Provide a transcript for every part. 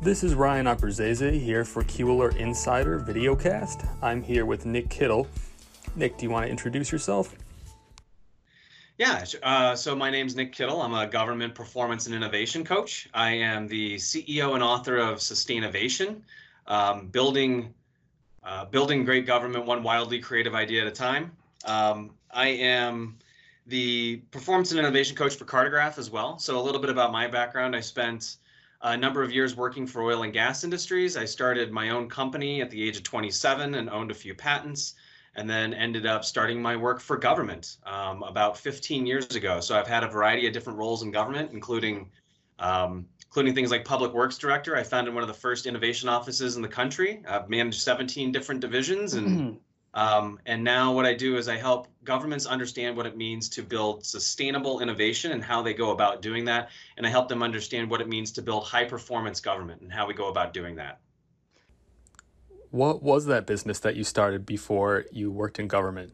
This is Ryan Apruzzese here for QAlert Insider Videocast. I'm here with Nick Kittle. Nick, do you want to introduce yourself? Yeah, uh, so my name's Nick Kittle. I'm a government performance and innovation coach. I am the CEO and author of Sustainovation, um, building uh, building great government one wildly creative idea at a time. Um, I am the performance and innovation coach for Cartegraph as well. So a little bit about my background. I spent a number of years working for oil and gas industries. I started my own company at the age of 27 and owned a few patents, and then ended up starting my work for government um, about 15 years ago. So I've had a variety of different roles in government, including um, including things like public works director. I founded one of the first innovation offices in the country. I've managed 17 different divisions and Um, and now what I do is I help governments understand what it means to build sustainable innovation and how they go about doing that. And I help them understand what it means to build high performance government and how we go about doing that. What was that business that you started before you worked in government?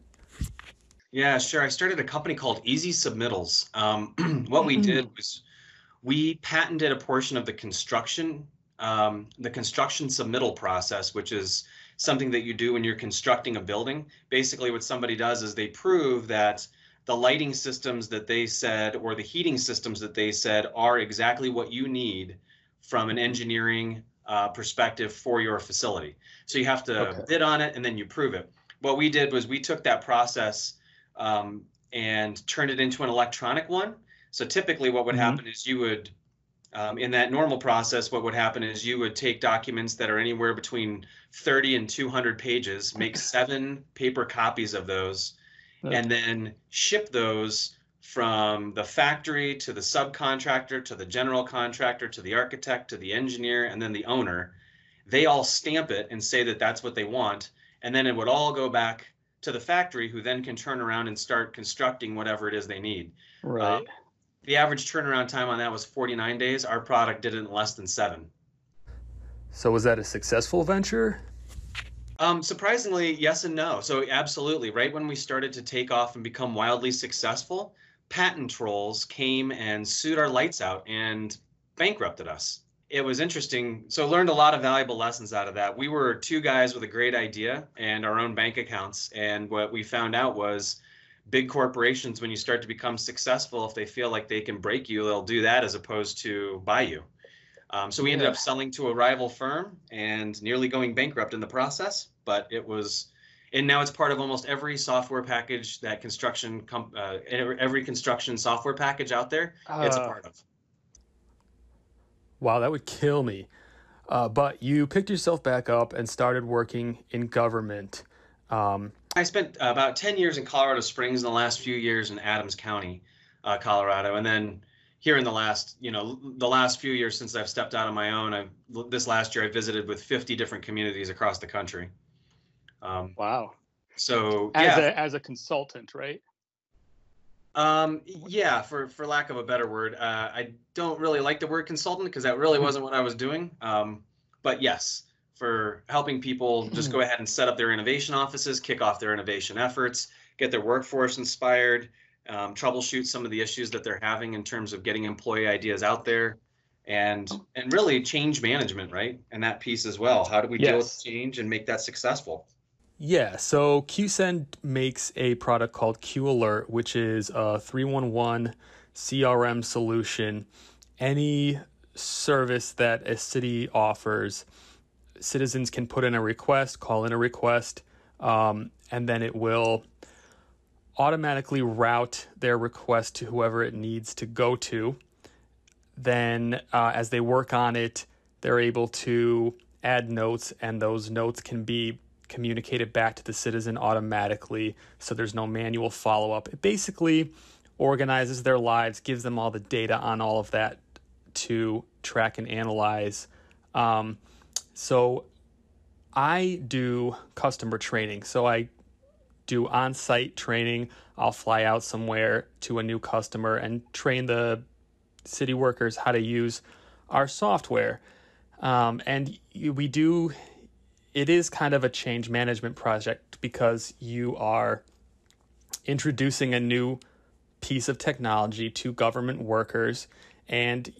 Yeah, sure. I started a company called Easy Submittals. Um, what we did was we patented a portion of the construction, um, the construction submittal process, which is something that you do when you're constructing a building. Basically, what somebody does is they prove that the lighting systems that they said or the heating systems that they said are exactly what you need from an engineering uh, perspective for your facility. So you have to okay. bid on it and then you prove it. What we did was we took that process um, and turned it into an electronic one. So typically, what would mm-hmm. happen is you would um, in that normal process, what would happen is you would take documents that are anywhere between 30 and 200 pages, make seven paper copies of those, and then ship those from the factory to the subcontractor to the general contractor to the architect to the engineer and then the owner. They all stamp it and say that that's what they want. And then it would all go back to the factory, who then can turn around and start constructing whatever it is they need. Right. Uh, the average turnaround time on that was 49 days. Our product did it in less than seven. So was that a successful venture? Um, surprisingly, yes and no. So absolutely, right when we started to take off and become wildly successful, patent trolls came and sued our lights out and bankrupted us. It was interesting. So learned a lot of valuable lessons out of that. We were two guys with a great idea and our own bank accounts, and what we found out was big corporations, when you start to become successful, if they feel like they can break you, they'll do that as opposed to buy you. Um, so we ended up selling to a rival firm and nearly going bankrupt in the process. But it was, and now it's part of almost every software package that construction, com- uh, every construction software package out there, uh, it's a uh. part of. Wow, that would kill me. Uh, but you picked yourself back up and started working in government. Um, I spent about 10 years in Colorado Springs in the last few years in Adams County, uh, Colorado. And then here in the last, you know, the last few years since I've stepped out on my own, I've this last year I visited with 50 different communities across the country. Um, wow. So as yeah. a as a consultant, right? Um, yeah, for for lack of a better word, uh, I don't really like the word consultant because that really wasn't what I was doing. Um, but yes, for helping people just go ahead and set up their innovation offices, kick off their innovation efforts, get their workforce inspired, um, troubleshoot some of the issues that they're having in terms of getting employee ideas out there, and and really change management, right? And that piece as well. How do we yes. deal with change and make that successful? Yeah, so QScend makes a product called QAlert, which is a 311 CRM solution. Any service that a city offers citizens can put in a request, call in a request, um, and then it will automatically route their request to whoever it needs to go to. Then, uh, as they work on it, they're able to add notes, and those notes can be communicated back to the citizen automatically, so there's no manual follow up. It basically organizes their lives, gives them all the data on all of that to track and analyze. Um, so I do customer training. So I do on site training. I'll fly out somewhere to a new customer and train the city workers how to use our software. Um, and we do, it is kind of a change management project because you are introducing a new piece of technology to government workers and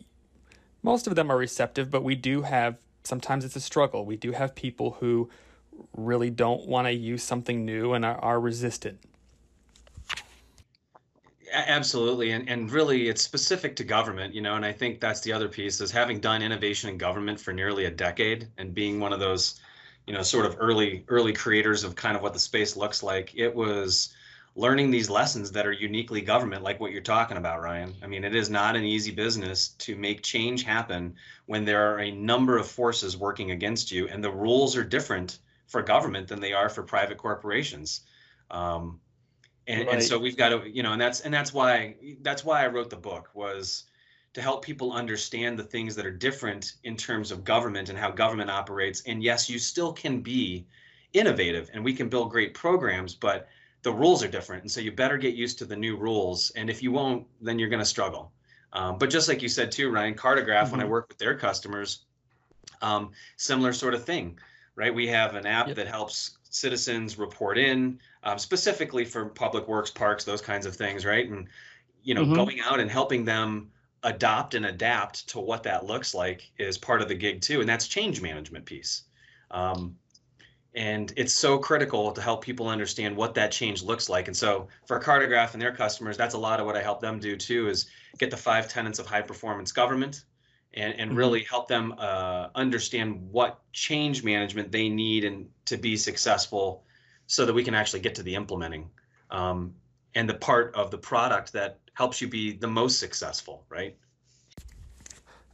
most of them are receptive, but we do have sometimes it's a struggle. We do have people who really don't want to use something new and are, are resistant. Absolutely. And, and really, it's specific to government, you know, and I think that's the other piece is having done innovation in government for nearly a decade and being one of those, you know, sort of early, early creators of kind of what the space looks like. It was learning these lessons that are uniquely government, like what you're talking about, Ryan. I mean, it is not an easy business to make change happen when there are a number of forces working against you and the rules are different for government than they are for private corporations. Um, and, right. and so we've got to you know and that's and that's why that's why i wrote the book was to help people understand the things that are different in terms of government and how government operates and yes you still can be innovative and we can build great programs but the rules are different and so you better get used to the new rules and if you won't then you're going to struggle um, but just like you said too ryan cartegraph mm-hmm. when i mm-hmm. work with their customers um, similar sort of thing right we have an app yep. that helps citizens report in um, specifically for public works, parks, those kinds of things, right? And you know, mm-hmm. going out and helping them adopt and adapt to what that looks like is part of the gig too, and that's change management piece. Um, and it's so critical to help people understand what that change looks like. And so for Cartegraph and their customers, that's a lot of what I help them do too, is get the five tenets of high performance government and, and mm-hmm. really help them uh, understand what change management they need and to be successful so that we can actually get to the implementing um, and the part of the product that helps you be the most successful, right?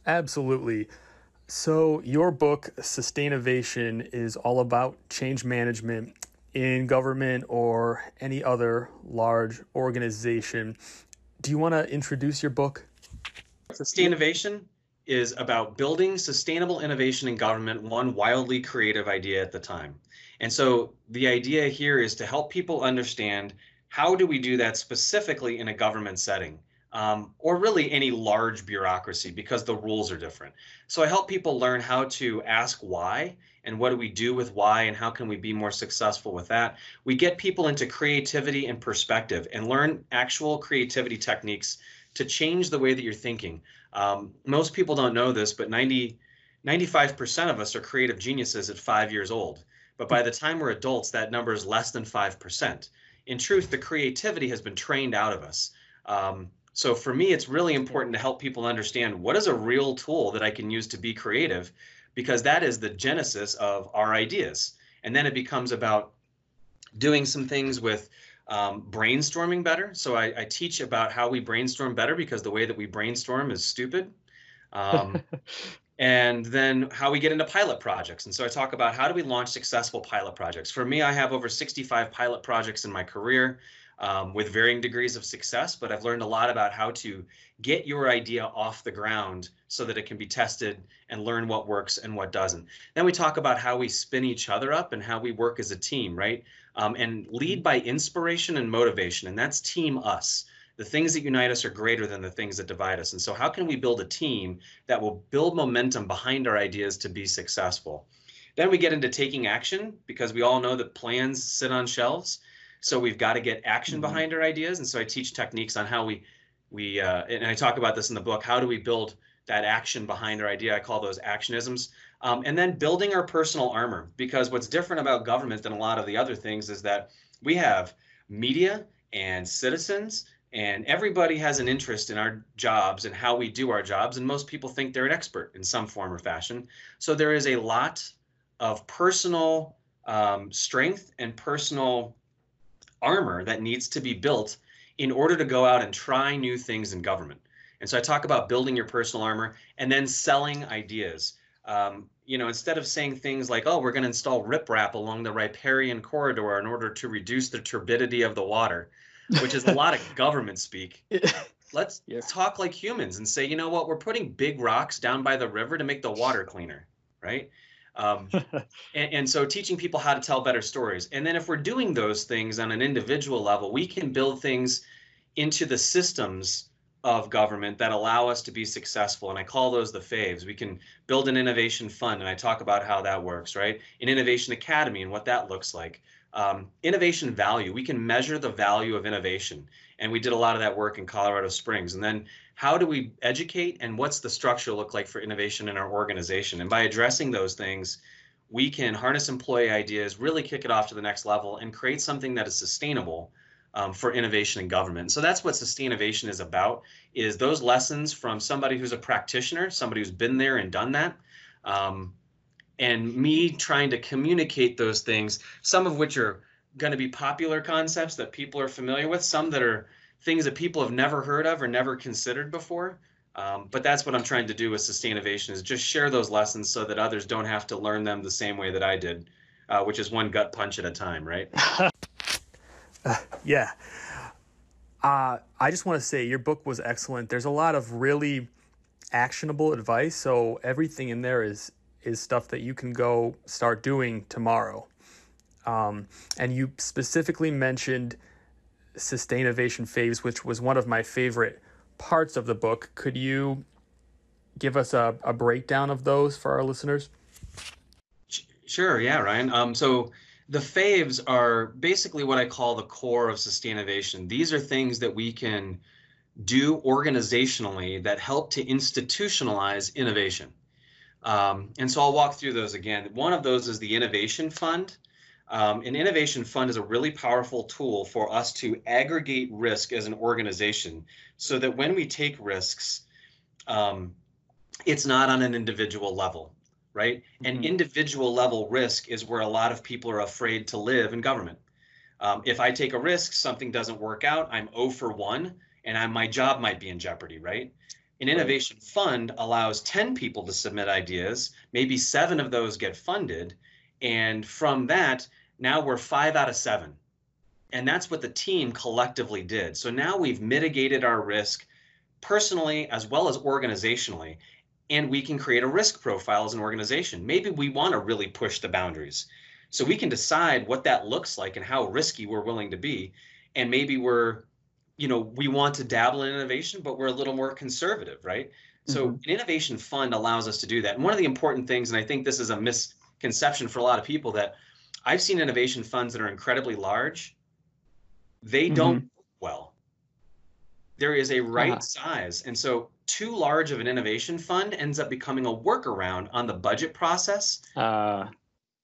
Absolutely. So, your book, Sustainovation, is all about change management in government or any other large organization. Do you want to introduce your book? Sustainovation is about building sustainable innovation in government, one wildly creative idea at the time. And so the idea here is to help people understand how do we do that specifically in a government setting um, or really any large bureaucracy because the rules are different. So I help people learn how to ask why and what do we do with why and how can we be more successful with that. We get people into creativity and perspective and learn actual creativity techniques to change the way that you're thinking. Um, most people don't know this, but 90, 95% of us are creative geniuses at five years old. But by the time we're adults, that number is less than 5%. In truth, the creativity has been trained out of us. Um, so for me, it's really important to help people understand what is a real tool that I can use to be creative, because that is the genesis of our ideas. And then it becomes about doing some things with um, brainstorming better. So I, I, teach about how we brainstorm better because the way that we brainstorm is stupid. Um, and then how we get into pilot projects. And so I talk about how do we launch successful pilot projects. For me, I have over 65 pilot projects in my career um, with varying degrees of success, but I've learned a lot about how to get your idea off the ground so that it can be tested and learn what works and what doesn't. Then we talk about how we spin each other up and how we work as a team, right? Um, and lead by inspiration and motivation, and that's team us the things that unite us are greater than the things that divide us. And so, how can we build a team that will build momentum behind our ideas to be successful? Then we get into taking action because we all know that plans sit on shelves. So we've got to get action mm-hmm. behind our ideas. And so I teach techniques on how we we uh, and I talk about this in the book. How do we build that action behind our idea? I call those actionisms. Um, and then building our personal armor because what's different about government than a lot of the other things is that we have media and citizens and everybody has an interest in our jobs and how we do our jobs and most people think they're an expert in some form or fashion so there is a lot of personal um, strength and personal armor that needs to be built in order to go out and try new things in government and so i talk about building your personal armor and then selling ideas um, you know instead of saying things like oh we're going to install riprap along the riparian corridor in order to reduce the turbidity of the water which is a lot of government speak. Let's yeah. talk like humans and say, you know what, we're putting big rocks down by the river to make the water cleaner, right? Um, and, and, so teaching people how to tell better stories. And then if we're doing those things on an individual level, we can build things into the systems of government that allow us to be successful. And I call those the faves. We can build an innovation fund, and I talk about how that works, right? An innovation academy and what that looks like um, innovation value. We can measure the value of innovation. And we did a lot of that work in Colorado Springs. And then how do we educate and what's the structure look like for innovation in our organization? And by addressing those things, we can harness employee ideas, really kick it off to the next level, and create something that is sustainable um, for innovation in government. So that's what Sustainovation is about: is those lessons from somebody who's a practitioner, somebody who's been there and done that, um, and me trying to communicate those things. Some of which are going to be popular concepts that people are familiar with, some that are things that people have never heard of or never considered before. Um, but that's what I'm trying to do with Sustainovation is just share those lessons so that others don't have to learn them the same way that I did, uh, which is one gut punch at a time, right? uh, yeah. Uh, I just want to say your book was excellent. There's a lot of really actionable advice, so everything in there is is stuff that you can go start doing tomorrow. Um, and you specifically mentioned Sustainovation Faves, which was one of my favorite parts of the book. Could you give us a, a breakdown of those for our listeners? Sure, yeah, Ryan. Um, so the faves are basically what I call the core of Sustainovation. These are things that we can do organizationally that help to institutionalize innovation. Um, and so I'll walk through those again. One of those is the Innovation Fund. Um, an innovation fund is a really powerful tool for us to aggregate risk as an organization so that when we take risks, um, it's not on an individual level, right? Mm-hmm. An individual level risk is where a lot of people are afraid to live in government. Um, if I take a risk, something doesn't work out, I'm 0 for 1, and I, my job might be in jeopardy, right? An innovation fund allows 10 people to submit ideas, maybe seven of those get funded, and from that, now we're five out of seven. And that's what the team collectively did. So now we've mitigated our risk personally as well as organizationally. And we can create a risk profile as an organization. Maybe we want to really push the boundaries. So we can decide what that looks like and how risky we're willing to be. And maybe we're, you know, we want to dabble in innovation, but we're a little more conservative, right? Mm-hmm. So an innovation fund allows us to do that. And one of the important things, and I think this is a misconception for a lot of people that I've seen innovation funds that are incredibly large. They mm-hmm. don't well. There is a right uh-huh. size. And so too large of an innovation fund ends up becoming a workaround on the budget process. Uh,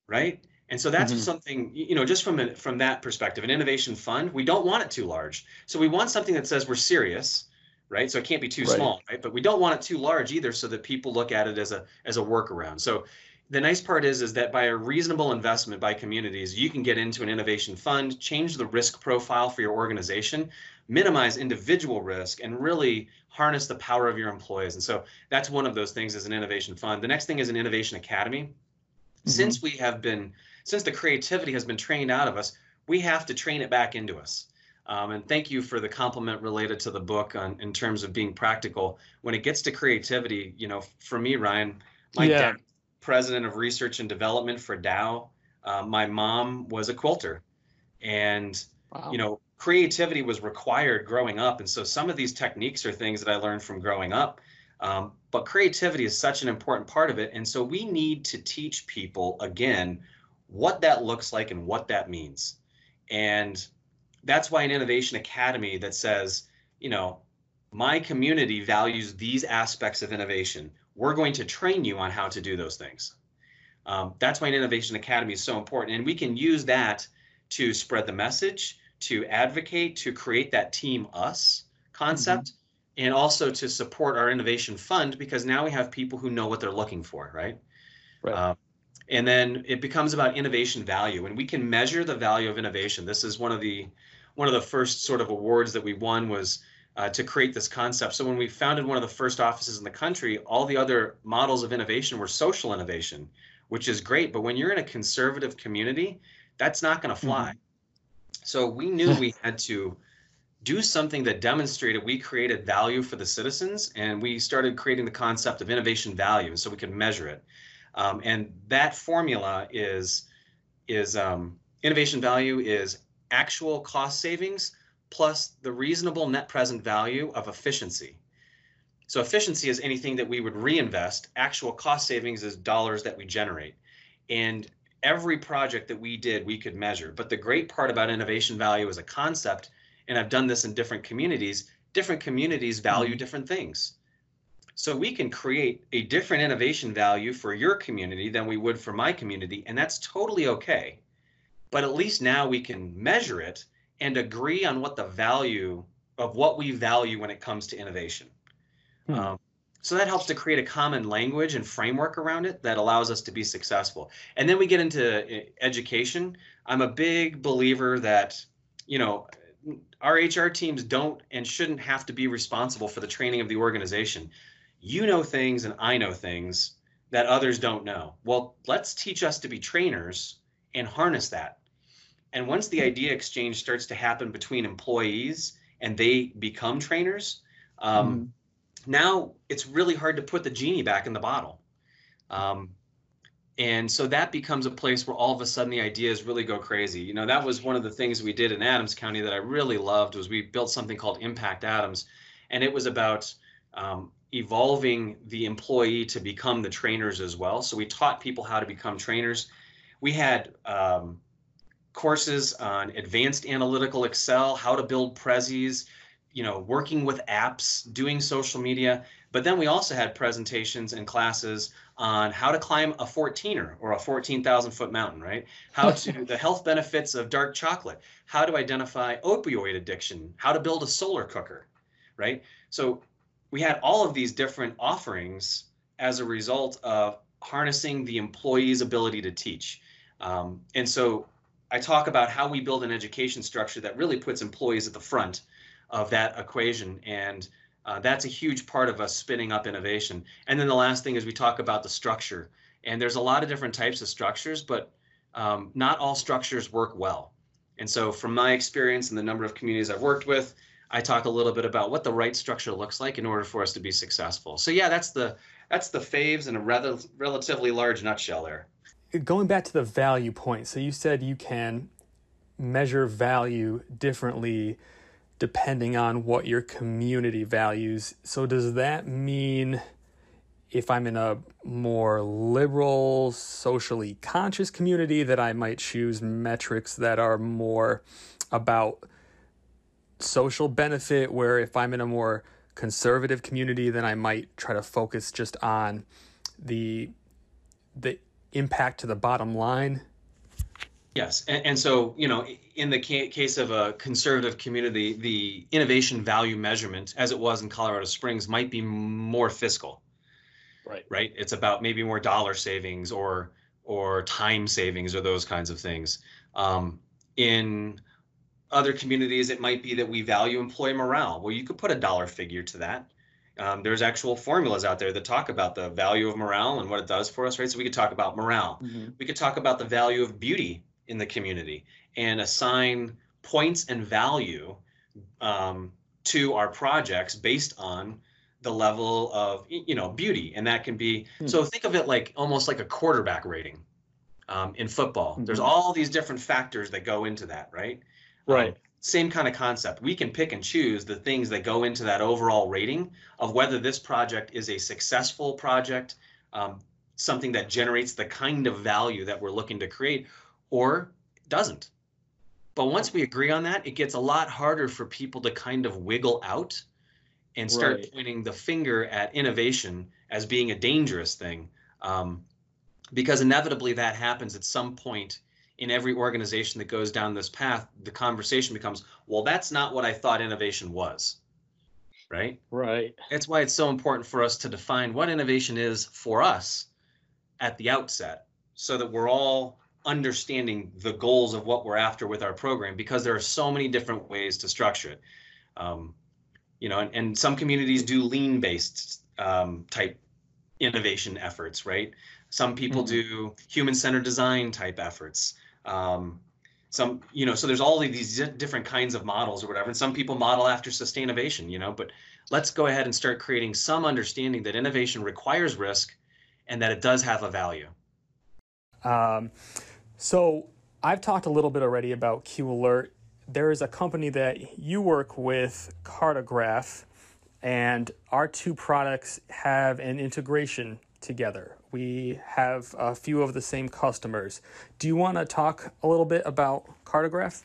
right? And so that's mm-hmm. something, you know, just from a, from that perspective, an innovation fund, we don't want it too large. So we want something that says we're serious, right? So it can't be too right. small, right? But we don't want it too large either, so that people look at it as a as a workaround. So the nice part is is that by a reasonable investment by communities you can get into an innovation fund change the risk profile for your organization minimize individual risk and really harness the power of your employees and so that's one of those things as an innovation fund the next thing is an innovation academy mm-hmm. since we have been since the creativity has been trained out of us we have to train it back into us um, and thank you for the compliment related to the book on in terms of being practical when it gets to creativity you know for me ryan my yeah. dad president of research and development for Dow. Uh, my mom was a quilter, and wow. you know, creativity was required growing up. And so some of these techniques are things that I learned from growing up. Um, but creativity is such an important part of it, and so we need to teach people again what that looks like and what that means. And that's why an innovation academy that says, you know, my community values these aspects of innovation we're going to train you on how to do those things. Um, that's why an innovation academy is so important. And we can use that to spread the message, to advocate, to create that team us concept, mm-hmm. and also to support our innovation fund because now we have people who know what they're looking for, right? Right. Uh, and then it becomes about innovation value, and we can measure the value of innovation. This is one of the one of the first sort of awards that we won was uh, to create this concept. So when we founded one of the first offices in the country, all the other models of innovation were social innovation, which is great. But when you're in a conservative community, that's not going to fly. Mm-hmm. So we knew we had to do something that demonstrated we created value for the citizens, and we started creating the concept of innovation value, so we could measure it. Um, and that formula is is um, innovation value is actual cost savings plus the reasonable net present value of efficiency. So efficiency is anything that we would reinvest. Actual cost savings is dollars that we generate. And every project that we did, we could measure. But the great part about innovation value as a concept, and I've done this in different communities, different communities value mm-hmm. different things. So we can create a different innovation value for your community than we would for my community, and that's totally okay. But at least now we can measure it and agree on what the value of what we value when it comes to innovation. Hmm. Um, so that helps to create a common language and framework around it that allows us to be successful. And then we get into eh, education. I'm a big believer that, you know, our HR teams don't and shouldn't have to be responsible for the training of the organization. You know things and I know things that others don't know. Well, let's teach us to be trainers and harness that. And once the idea exchange starts to happen between employees and they become trainers, um, mm now it's really hard to put the genie back in the bottle. Um, and so that becomes a place where all of a sudden the ideas really go crazy. You know, that was one of the things we did in Adams County that I really loved was we built something called Impact Adams, and it was about um, evolving the employee to become the trainers as well. So we taught people how to become trainers. We had um, courses on advanced analytical Excel, how to build Prezis, you know, working with apps, doing social media. But then we also had presentations and classes on how to climb a 14er or a 14,000 foot mountain, right? How to the health benefits of dark chocolate, how to identify opioid addiction, how to build a solar cooker, right? So we had all of these different offerings as a result of harnessing the employee's ability to teach. Um, and so I talk about how we build an education structure that really puts employees at the front of that equation. And uh, that's a huge part of us spinning up innovation. And then the last thing is we talk about the structure. And there's a lot of different types of structures, but um, not all structures work well. And so, from my experience and the number of communities I've worked with, I talk a little bit about what the right structure looks like in order for us to be successful. So, yeah, that's the that's the faves in a rather relatively large nutshell there. Going back to the value point, so you said you can measure value differently depending on what your community values. So, does that mean if I'm in a more liberal, socially conscious community, that I might choose metrics that are more about social benefit? Where if I'm in a more conservative community, then I might try to focus just on the the impact to the bottom line Yes, and, and, so you know, in the ca- case of a conservative community, the innovation value measurement, as it was in Colorado Springs, might be more fiscal. Right. Right. It's about maybe more dollar savings or or time savings or those kinds of things. Um, in other communities, it might be that we value employee morale. Well, you could put a dollar figure to that. Um, there's actual formulas out there that talk about the value of morale and what it does for us, right? So we could talk about morale. Mm-hmm. We could talk about the value of beauty in the community and assign points and value um, to our projects based on the level of you know beauty and that can be hmm. so think of it like almost like a quarterback rating um, in football mm-hmm. there's all these different factors that go into that right right um, same kind of concept we can pick and choose the things that go into that overall rating of whether this project is a successful project um, something that generates the kind of value that we're looking to create or doesn't. But once we agree on that, it gets a lot harder for people to kind of wiggle out and start right. pointing the finger at innovation as being a dangerous thing. Um, because inevitably that happens at some point in every organization that goes down this path. The conversation becomes, well, that's not what I thought innovation was. Right? Right. That's why it's so important for us to define what innovation is for us at the outset so that we're all understanding the goals of what we're after with our program because there are so many different ways to structure it. Um, you know, and, and, some communities do lean based um, type innovation efforts, right? Some people mm-hmm. do human centered design type efforts. Um, some, you know, so there's all of these different kinds of models or whatever. And some people model after sustainability, you know, but let's go ahead and start creating some understanding that innovation requires risk and that it does have a value. Um, so I've talked a little bit already about QAlert. There is a company that you work with, Cartegraph, and our two products have an integration together. We have a few of the same customers. Do you want to talk a little bit about Cartegraph?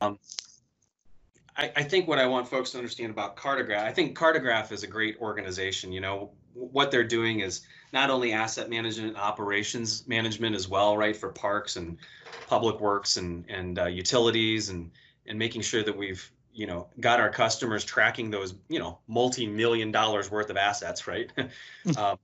Um, I, I, think what I want folks to understand about Cartegraph, I think Cartegraph is a great organization. You know, what they're doing is not only asset management and operations management as well, right, for parks and public works and and uh, utilities and and making sure that we've you know got our customers tracking those you know multi-million dollars worth of assets right um,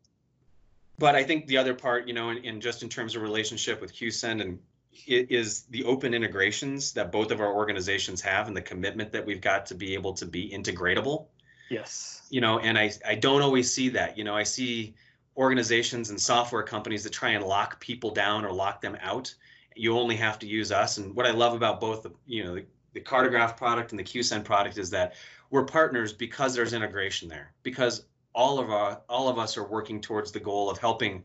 but i think the other part you know in, in just in terms of relationship with qscend and is the open integrations that both of our organizations have and the commitment that we've got to be able to be integratable. Yes. You know and i i don't always see that. You know i see organizations and software companies that try and lock people down or lock them out. You only have to use us. And what i love about both the you know the, the cartegraph product and the qscend product is that we're partners because there's integration there. Because all of our all of us are working towards the goal of helping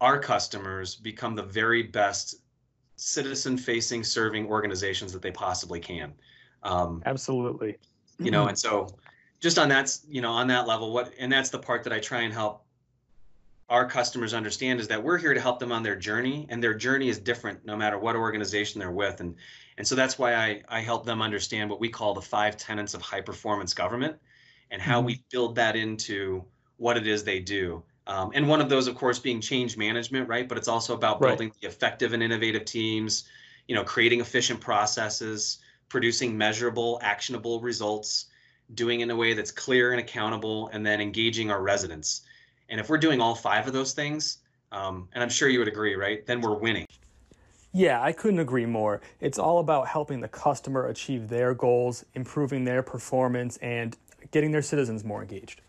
our customers become the very best citizen facing serving organizations that they possibly can. Um, absolutely. you know and so just on that you know on that level what and that's the part that i try and help our customers understand is that we're here to help them on their journey and their journey is different no matter what organization they're with. And and so that's why I, I help them understand what we call the five tenets of high performance government and how mm-hmm. we build that into what it is they do um, and one of those of course being change management right but it's also about building right. the effective and innovative teams you know creating efficient processes producing measurable actionable results doing it in a way that's clear and accountable and then engaging our residents and if we're doing all five of those things, um, and I'm sure you would agree, right? Then we're winning. Yeah, I couldn't agree more. It's all about helping the customer achieve their goals, improving their performance, and getting their citizens more engaged.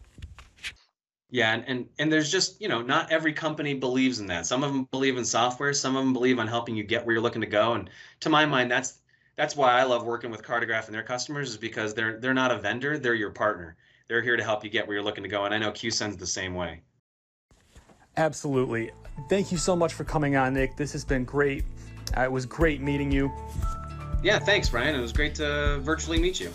Yeah, and, and and there's just you know not every company believes in that. Some of them believe in software. Some of them believe on helping you get where you're looking to go. And to my mind, that's that's why I love working with Cartegraph and their customers is because they're they're not a vendor. They're your partner they're here to help you get where you're looking to go. And I know QScend's the same way. Absolutely. Thank you so much for coming on, Nick. This has been great. Uh, it was great meeting you. Yeah, thanks, Brian. It was great to virtually meet you.